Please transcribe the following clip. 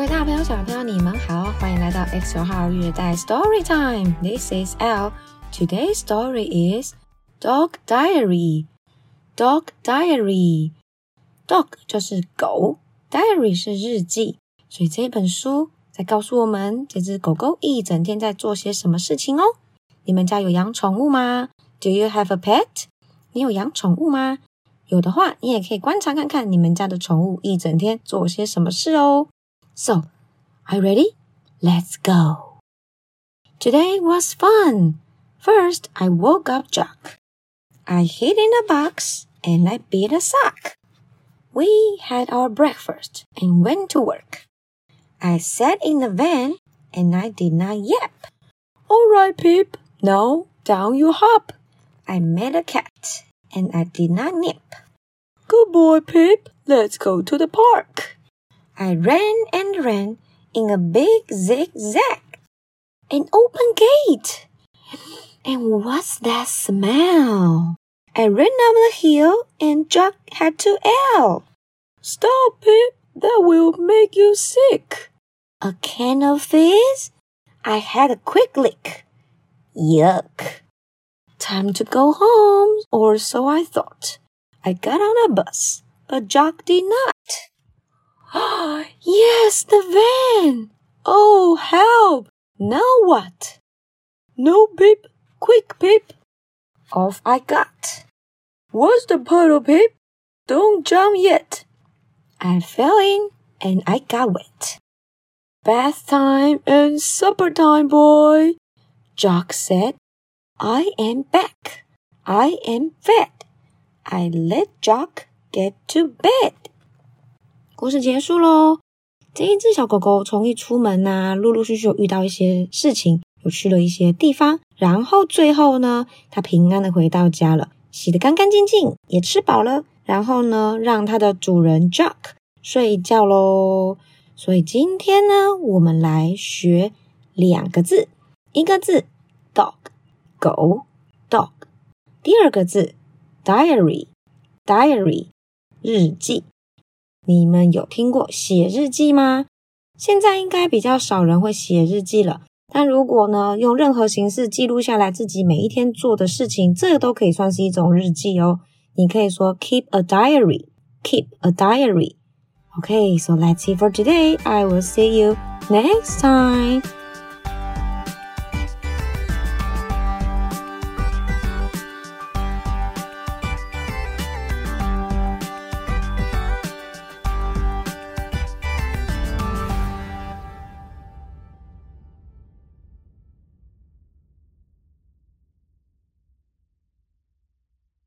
各位大朋友、小朋友，你们好，欢迎来到 X 九号日代 Story Time。This is L. Today's story is Dog Diary. Dog Diary. Dog 就是狗，Diary 是日记，所以这本书在告诉我们这只狗狗一整天在做些什么事情哦。你们家有养宠物吗？Do you have a pet？你有养宠物吗？有的话，你也可以观察看看你们家的宠物一整天做些什么事哦。So, are you ready? Let's go. Today was fun. First, I woke up Jack. I hid in a box and I beat a sock. We had our breakfast and went to work. I sat in the van and I did not yap. All right, Pip. Now down you hop. I met a cat and I did not nip. Good boy, Pip. Let's go to the park. I ran and ran in a big zigzag. An open gate. And what's that smell? I ran up the hill and Jack had to yell. Stop, it! That will make you sick. A can of fizz? I had a quick lick. Yuck. Time to go home, or so I thought. I got on a bus, but Jock did not. yes, the van! Oh, help! Now what? No, Pip! Quick, Pip! Off I got. What's the puddle, Pip? Don't jump yet. I fell in and I got wet. Bath time and supper time, boy, Jock said. I am back. I am fed. I let Jock get to bed. 故事结束喽。这一只小狗狗从一出门呐、啊，陆陆续续有遇到一些事情，有去了一些地方，然后最后呢，它平安的回到家了，洗得干干净净，也吃饱了，然后呢，让它的主人 Jack 睡觉喽。所以今天呢，我们来学两个字，一个字 dog 狗 dog，第二个字 diary diary 日记。你们有听过写日记吗？现在应该比较少人会写日记了。但如果呢，用任何形式记录下来自己每一天做的事情，这都可以算是一种日记哦。你可以说 keep a diary，keep a diary。Okay, so let's see for today. I will see you next time.